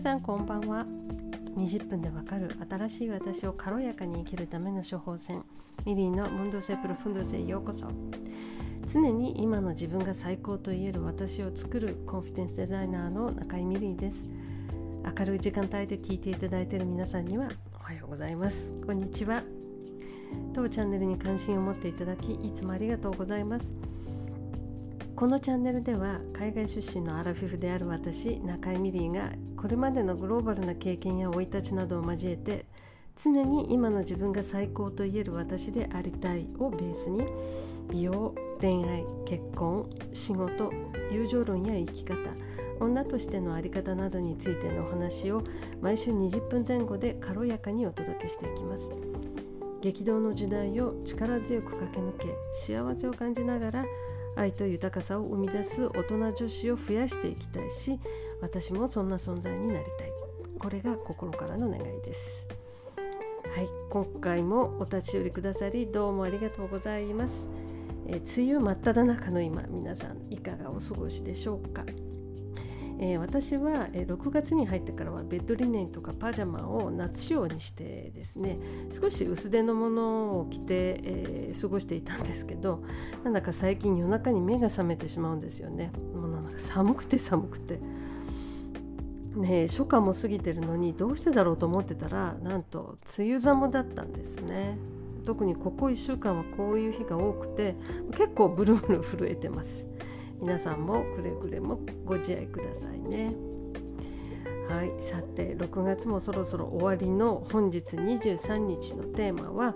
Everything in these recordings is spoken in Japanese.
さんこんばんは。20分でわかる新しい私を軽やかに生きるための処方箋。ミリーのムンドセプロフンドセへようこそ。常に今の自分が最高と言える私を作るコンフィデンスデザイナーの中井ミリーです。明るい時間帯で聞いていただいている皆さんにはおはようございます。こんにちは。当チャンネルに関心を持っていただきいつもありがとうございます。このチャンネルでは海外出身のアラフィフである私中井ミリーがこれまでのグローバルな経験や生い立ちなどを交えて常に今の自分が最高と言える私でありたいをベースに美容恋愛結婚仕事友情論や生き方女としての在り方などについてのお話を毎週20分前後で軽やかにお届けしていきます。激動の時代を力強く駆け抜け幸せを感じながら愛と豊かさを生み出す大人女子を増やしていきたいし私もそんな存在になりたい。これが心からの願いです。はい今回もお立ち寄りくださりどうもありがとうございます、え、梅雨真っ只中の今皆さんいかがお過ごしでしょうか？えー、私は、6月に入ってからはベッドリネンとかパジャマを夏仕様にしてですね少し薄手のものを着て、えー、過ごしていたんですけどなんだか最近夜中に目が覚めてしまうんですよね。もうなんか寒くて寒くて。ね、初夏も過ぎてるのにどうしてだろうと思ってたらなんと梅雨寒だったんですね。特にここ1週間はこういう日が多くて結構ブルブル震えてます。皆さんもくれぐれもご自愛くださいね。はい。さて6月もそろそろ終わりの本日23日のテーマは、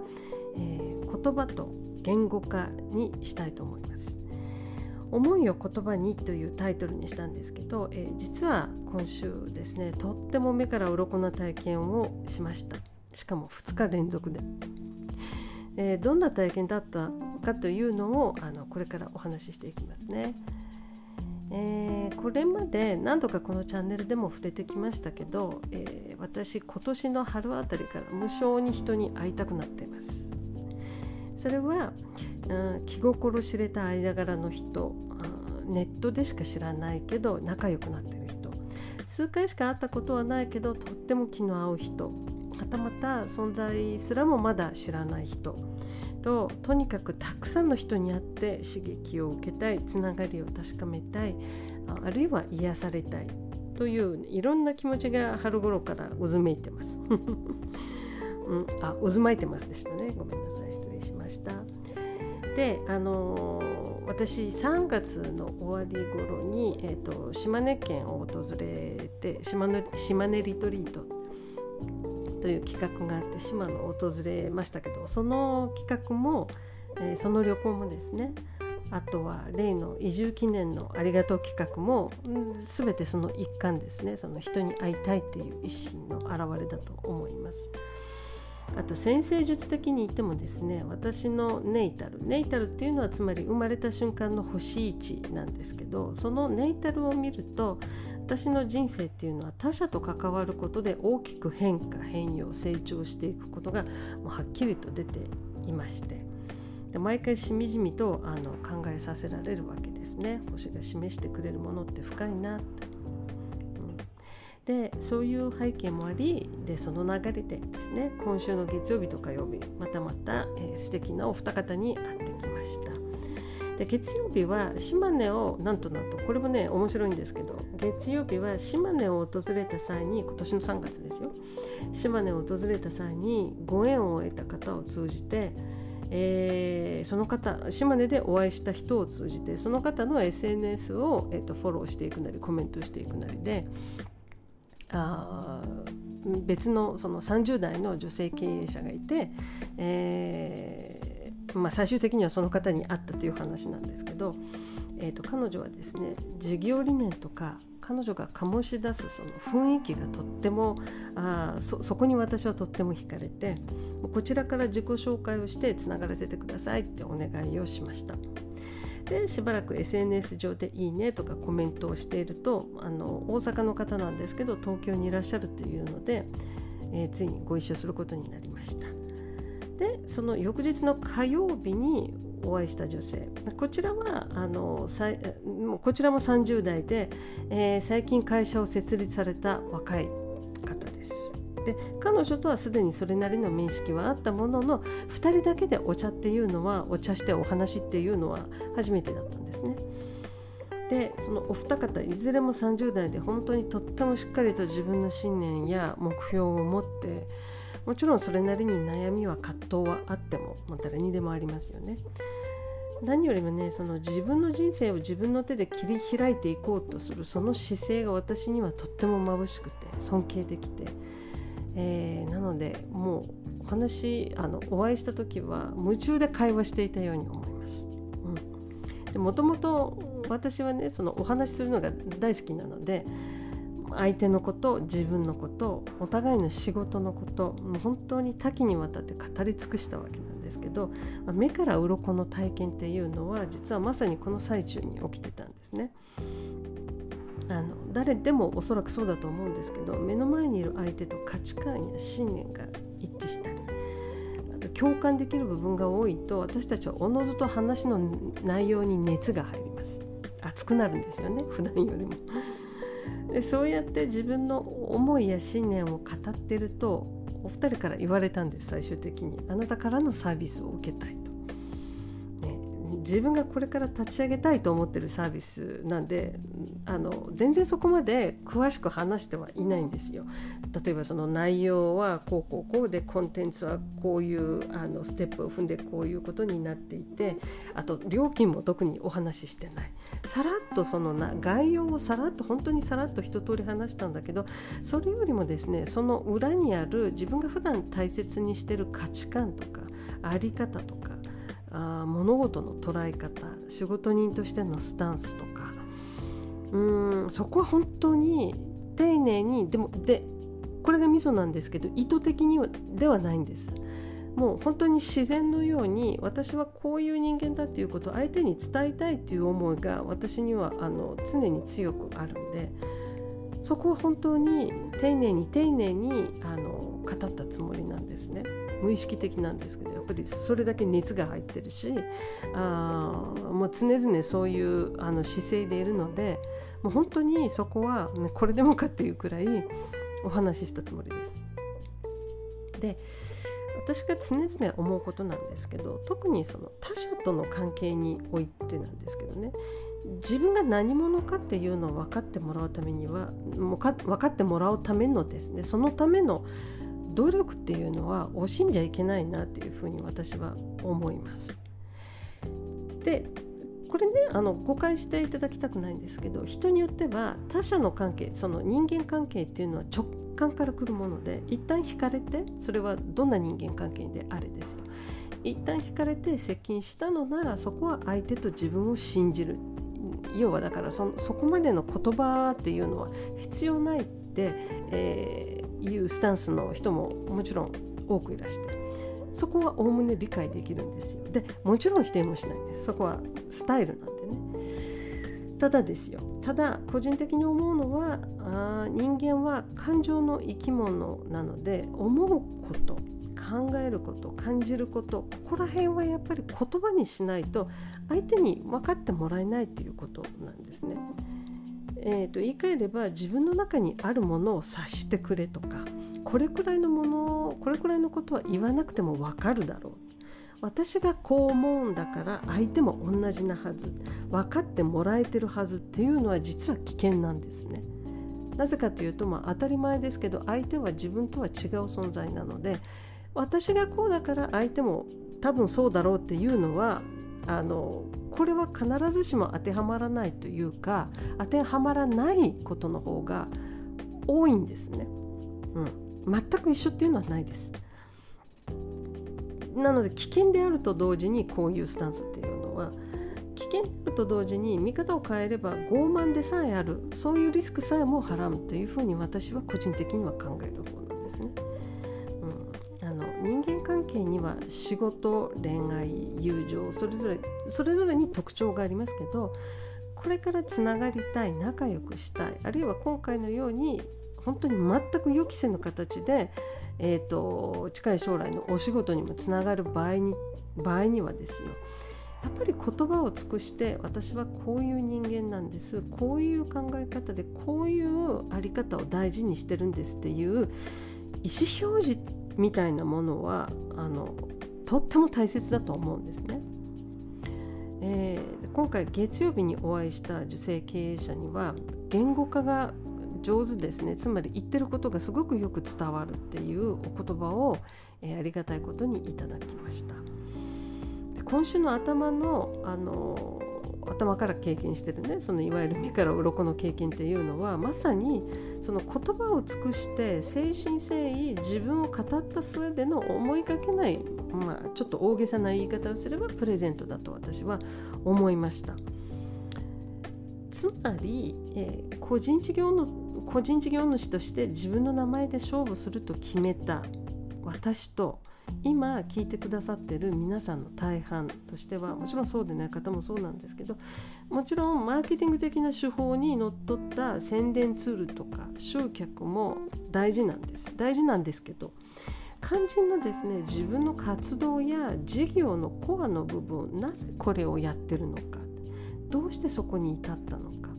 えー、言葉と言語化にしたいと思います。思いを言葉にというタイトルにしたんですけど、えー、実は今週ですねとっても目から鱗な体験をしました。しかも2日連続で、えー、どんな体験だったかというのをあのこれからお話ししていきますね。えー、これまで何度かこのチャンネルでも触れてきましたけど、えー、私今年の春あたりから無性に人に会いたくなっています。それは、うん、気心知れた間柄の人ネットでしか知らないけど仲良くなってる人。数回しか会ったことはないけどとっても気の合う人。はたまた存在すらもまだ知らない人。ととにかくたくさんの人に会って刺激を受けたいつながりを確かめたいあるいは癒されたいといういろんな気持ちが春頃から渦めいてます。うん、あ渦巻いてますでしたねごめんなさい失礼しました。であのー、私3月の終わり頃に、えーと島根県を訪れて島の島根リトリートという企画があって島野を訪れましたけどその企画も、えー、その旅行もですねあとは例の移住記念のありがとう企画も、全てその一環ですねその人に会いたいっていう一心の表れだと思います。あと先生術的に言ってもですね私のネイタルネイタルっていうのはつまり生まれた瞬間の星位置なんですけどそのネイタルを見ると私の人生っていうのは他者と関わることで大きく変化変容成長していくことがもうはっきりと出ていましてで毎回しみじみとあの考えさせられるわけですね星が示してくれるものって深いなって。うんでそういう背景もありでその流れでですね今週の月曜日と火曜日またまた、えー、素敵なお二方に会ってきました。で月曜日は島根をなんとなんとこれもね面白いんですけど月曜日は島根を訪れた際に今年の3月ですよ。島根を訪れた際にご縁を得た方を通じて、えー、その方島根でお会いした人を通じてその方の SNS を、えーと、フォローしていくなりコメントしていくなりであ別のその30代の女性経営者がいて、えーまあ、最終的にはその方に会ったという話なんですけど、えー、と彼女はですね事業理念とか彼女が醸し出すその雰囲気がとってもあそそこに私はとっても惹かれてこちらから自己紹介をしてつながらせてくださいってお願いをしました。でしばらく SNS 上で「いいね」とかコメントをしているとあの大阪の方なんですけど東京にいらっしゃるというので、えー、ついにご一緒することになりました。でその翌日の火曜日にお会いした女性こちらはあのこちらも30代で、えー、最近会社を設立された若い方です。で彼女とはすでにそれなりの面識はあったものの2人だけでお茶っていうのはお茶してお話っていうのは初めてだったんですね。でそのお二方いずれも30代で本当にとってもしっかりと自分の信念や目標を持ってもちろんそれなりに悩みは葛藤はあっても、まあ、誰にでもありますよね。何よりもねその自分の人生を自分の手で切り開いていこうとするその姿勢が私にはとっても眩しくて尊敬できて、えー、なのでもうお話あのお会いした時は夢中で会話していたように思います。もともと私はねそのお話しするのが大好きなので相手のこと自分のことお互いの仕事のこともう本当に多岐にわたって語り尽くしたわけなんですけど目から鱗の体験っていうのは実はまさにこの最中に起きてたんですね。あの誰でもおそらくそうだと思うんですけど目の前にいる相手と価値観や信念が一致したりあと共感できる部分が多いと私たちはおのずと話の内容に熱が入ります熱くなるんですよね普段よりも。でそうやって自分の思いや信念を語ってるとお二人から言われたんです最終的に。あなたからのサービスを受けたい、自分がこれから立ち上げたいと思ってるサービスなんであの全然そこまで詳しく話してはいないんですよ。例えばその内容はこうこうこうでコンテンツはこういうあのステップを踏んでこういうことになっていてあと料金も特にお話ししてない。さらっとそのな概要をさらっと本当にさらっと一通り話したんだけどそれよりもですねその裏にある自分が普段大切にしてる価値観とかあり方とかあ物事の捉え方仕事人としてのスタンスとかうんそこは本当に丁寧にでもでこれがミソなんですけど意図的にはではないんです。もう本当に自然のように私はこういう人間だっていうことを相手に伝えたいっていう思いが私にはあの常に強くあるんでそこは本当に丁寧に丁寧にあの語ったつもりなんですね無意識的なんですけどやっぱりそれだけ熱が入ってるしあもう常々そういうあの姿勢でいるのでもう本当にそこは、ね、これでもかっていうくらいお話ししたつもりです。で私が常々思うことなんですけど特にその他者との関係においてなんですけどね自分が何者かっていうのを分かってもらうためにはもうか分かってもらうためのですねそのための努力っていうのは惜しんじゃいけないなっていうふうに私は思います。でこれねあの誤解していただきたくないんですけど人によっては他者の関係その人間関係っていうのは直感から来るもので一旦惹かれてそれはどんな人間関係であれですよ一旦惹かれて接近したのならそこは相手と自分を信じる要はだからそそこまでの言葉っていうのは必要ないって、えー、いうスタンスの人ももちろん多くいらしてそこはおおむね理解できるんですよ。でもちろん否定もしないです。そこはスタイルなんでね。ただですよ。ただ個人的に思うのはあ人間は感情の生き物なので思うこと考えること感じることここら辺はやっぱり言葉にしないと相手に分かってもらえないということなんですね。えーと、言い換えれば自分の中にあるものを察してくれとかこれくらいのものこれくらいのことは言わなくても分かるだろう私がこう思うんだから相手も同じなはず分かってもらえてるはずっていうのは実は危険なんですね。なぜかというと、まあ、当たり前ですけど相手は自分とは違う存在なので私がこうだから相手も多分そうだろうっていうのはあのこれは必ずしも当てはまらないというか当てはまらないことの方が多いんですね。うん、全く一緒っていうのはないです。なので危険であると同時にこういうスタンスっていうのは危険であると同時に見方を変えれば傲慢でさえあるそういうリスクさえもはらむというふうに私は個人的には考える方なんですね。には仕事恋愛友情それぞれそれぞれに特徴がありますけどこれからつながりたい仲良くしたいあるいは今回のように本当に全く予期せぬ形でえーと、近い将来のお仕事にもつながる場合に場合にはですよ。やっぱり言葉を尽くして私はこういう人間なんですこういう考え方でこういうあり方を大事にしてるんですっていう意思表示みたいなものはあのとっても大切だと思うんですね。えー、今回月曜日にお会いした女性経営者には言語化が上手ですねつまり言ってることがすごくよく伝わるっていうお言葉を、えー、ありがたいことにいただきました今週の頭のあの頭から経験してるね。そのいわゆる目から鱗の経験っていうのはまさにその言葉を尽くして誠心誠意自分を語った末での思いがけない、まあ、ちょっと大げさな言い方をすればプレゼントだと私は思いました。つまり、えー、個人事業の個人事業主として自分の名前で勝負すると決めた私と今聞いてくださってる皆さんの大半としてはもちろんそうでない方もそうなんですけどもちろんマーケティング的な手法にのっとった宣伝ツールとか集客も大事なんです。大事なんですけど肝心のですね自分の活動や事業のコアの部分なぜこれをやってるのか。どうしてそこに至ったのか。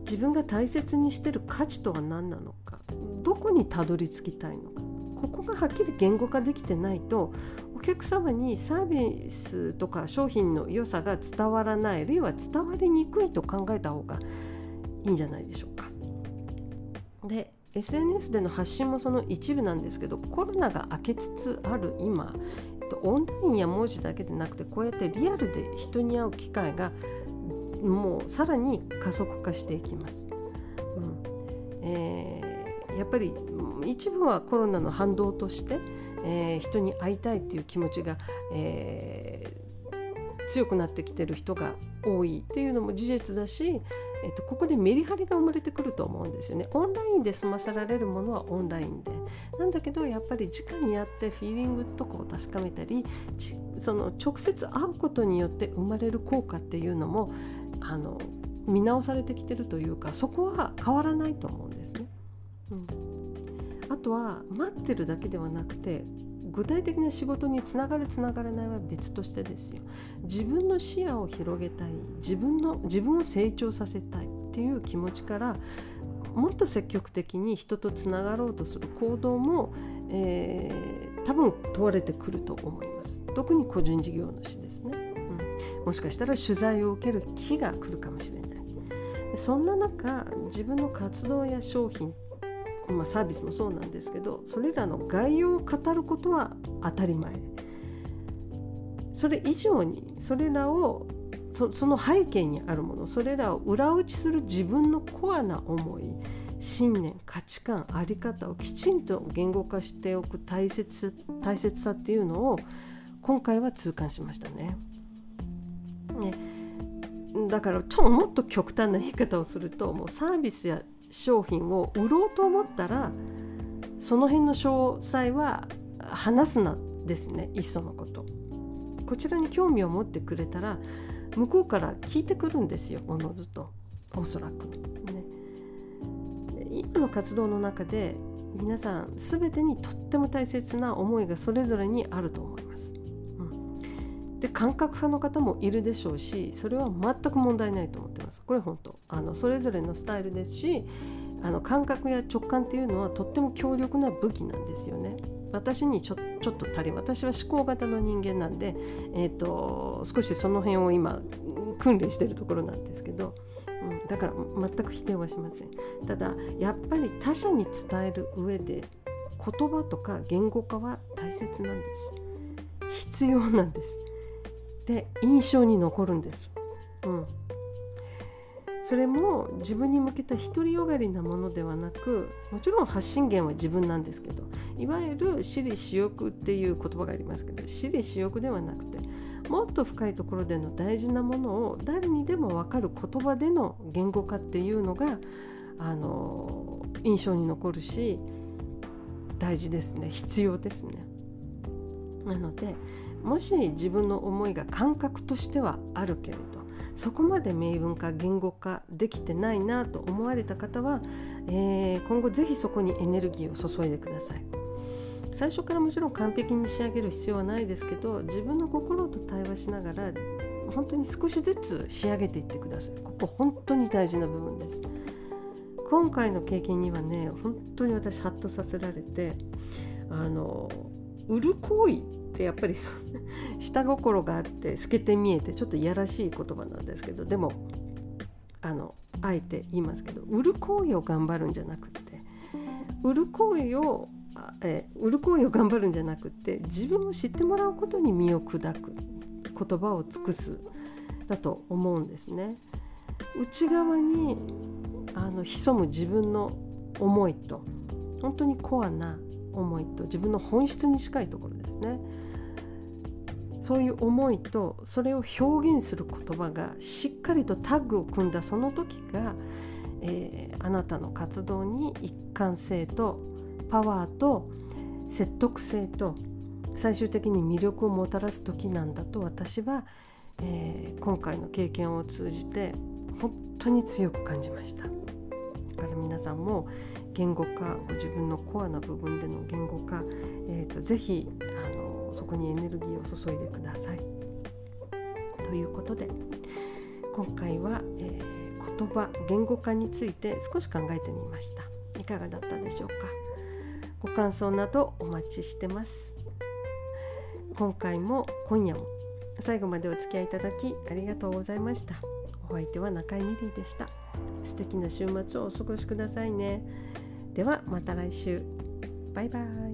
自分が大切にしてる価値とは何なのか。どこにたどり着きたいのか。ここがはっきり言語化できてないとお客様にサービスとか商品の良さが伝わらないあるいは伝わりにくいと考えた方がいいんじゃないでしょうか。で SNS での発信もその一部なんですけどコロナが明けつつある今オンラインや文字だけでなくてこうやってリアルで人に会う機会がもうさらに加速化していきます。うんえー、やっぱり一部はコロナの反動として、えー、人に会いたいっていう気持ちが、えー、強くなってきてる人が多いっていうのも事実だし、えっと、ここでメリハリが生まれてくると思うんですよね。オンラインで済ませられるものはオンラインで。なんだけどやっぱり直にやってフィーリングとかを確かめたりその直接会うことによって生まれる効果っていうのもあの見直されてきてるというかそこは変わらないと思うんですね。うん、あとは待ってるだけではなくて具体的な仕事につながるつながらないは別としてですよ。自分の視野を広げたい自分の自分を成長させたいっていう気持ちからもっと積極的に人とつながろうとする行動も、えー、多分問われてくると思います。特に個人事業主ですね、うん、もしかしたら取材を受ける日が来るかもしれない。そんな中自分の活動や商品まあ、サービスもそうなんですけどそれらの概要を語ることは当たり前それ以上にそれらをそその背景にあるものそれらを裏打ちする自分のコアな思い信念価値観在り方をきちんと言語化しておく大切大切さっていうのを今回は痛感しましたね。ねだからちょっともっと極端な言い方をするともうサービスや商品を売ろうと思ったらその辺の詳細は話すなですねいっそのこと。こちらに興味を持ってくれたら向こうから聞いてくるんですよおのずと。おそらく、ね、今の活動の中で皆さん全てにとっても大切な思いがそれぞれにあると思います、で感覚派の方もいるでしょうしそれは全く問題ないと思ってます。これ本当。あのそれぞれのスタイルですしあの感覚や直感っていうのはとっても強力な武器なんですよね。私にちょちょっと足り私は思考型の人間なんで、えーと、少しその辺を今訓練してるところなんですけど、うん、だから全く否定はしません。ただやっぱり他者に伝える上で言葉とか言語化は大切なんです。必要なんです。で印象に残るんです、うん、それも自分に向けた独りよがりなものではなくもちろん発信源は自分なんですけどいわゆる私利私欲っていう言葉がありますけど私利私欲ではなくてもっと深いところでの大事なものを誰にでも分かる言葉での言語化っていうのがあの印象に残るし大事ですね。必要ですね。なのでもし自分の思いが感覚としてはあるけれどそこまで明文化言語化できてないなと思われた方は、えー、今後ぜひそこにエネルギーを注いでください。最初からもちろん完璧に仕上げる必要はないですけど自分の心と対話しながら本当に少しずつ仕上げていってください。ここ本当に大事な部分です。今回の経験にはね本当に私ハッとさせられてあの売る行為ってやっぱり 下心があって透けて見えてちょっといやらしい言葉なんですけどでもあのあえて言いますけど売る行為を頑張るんじゃなくて売る行為をえ売る行為を頑張るんじゃなくて自分を知ってもらうことに身を砕く言葉を尽くすだと思うんですね。内側にあの潜む自分の思いと本当にコアな思いと自分の本質に近いところですね。そういう思いとそれを表現する言葉がしっかりとタッグを組んだその時が、えー、あなたの活動に一貫性とパワーと説得性と最終的に魅力をもたらす時なんだと私は、えー、今回の経験を通じて本当に強く感じました。だから皆さんも言語化ご自分のコアな部分での言語化、えーと、ぜひあのそこにエネルギーを注いでください。ということで今回は、えー、言葉言語化について少し考えてみました。いかがだったでしょうか？ご感想などお待ちしてます今回も今夜も最後までお付き合いいただきありがとうございましたお相手は中井美里でした素敵な週末をお過ごしくださいね。ではまた来週。バイバイ。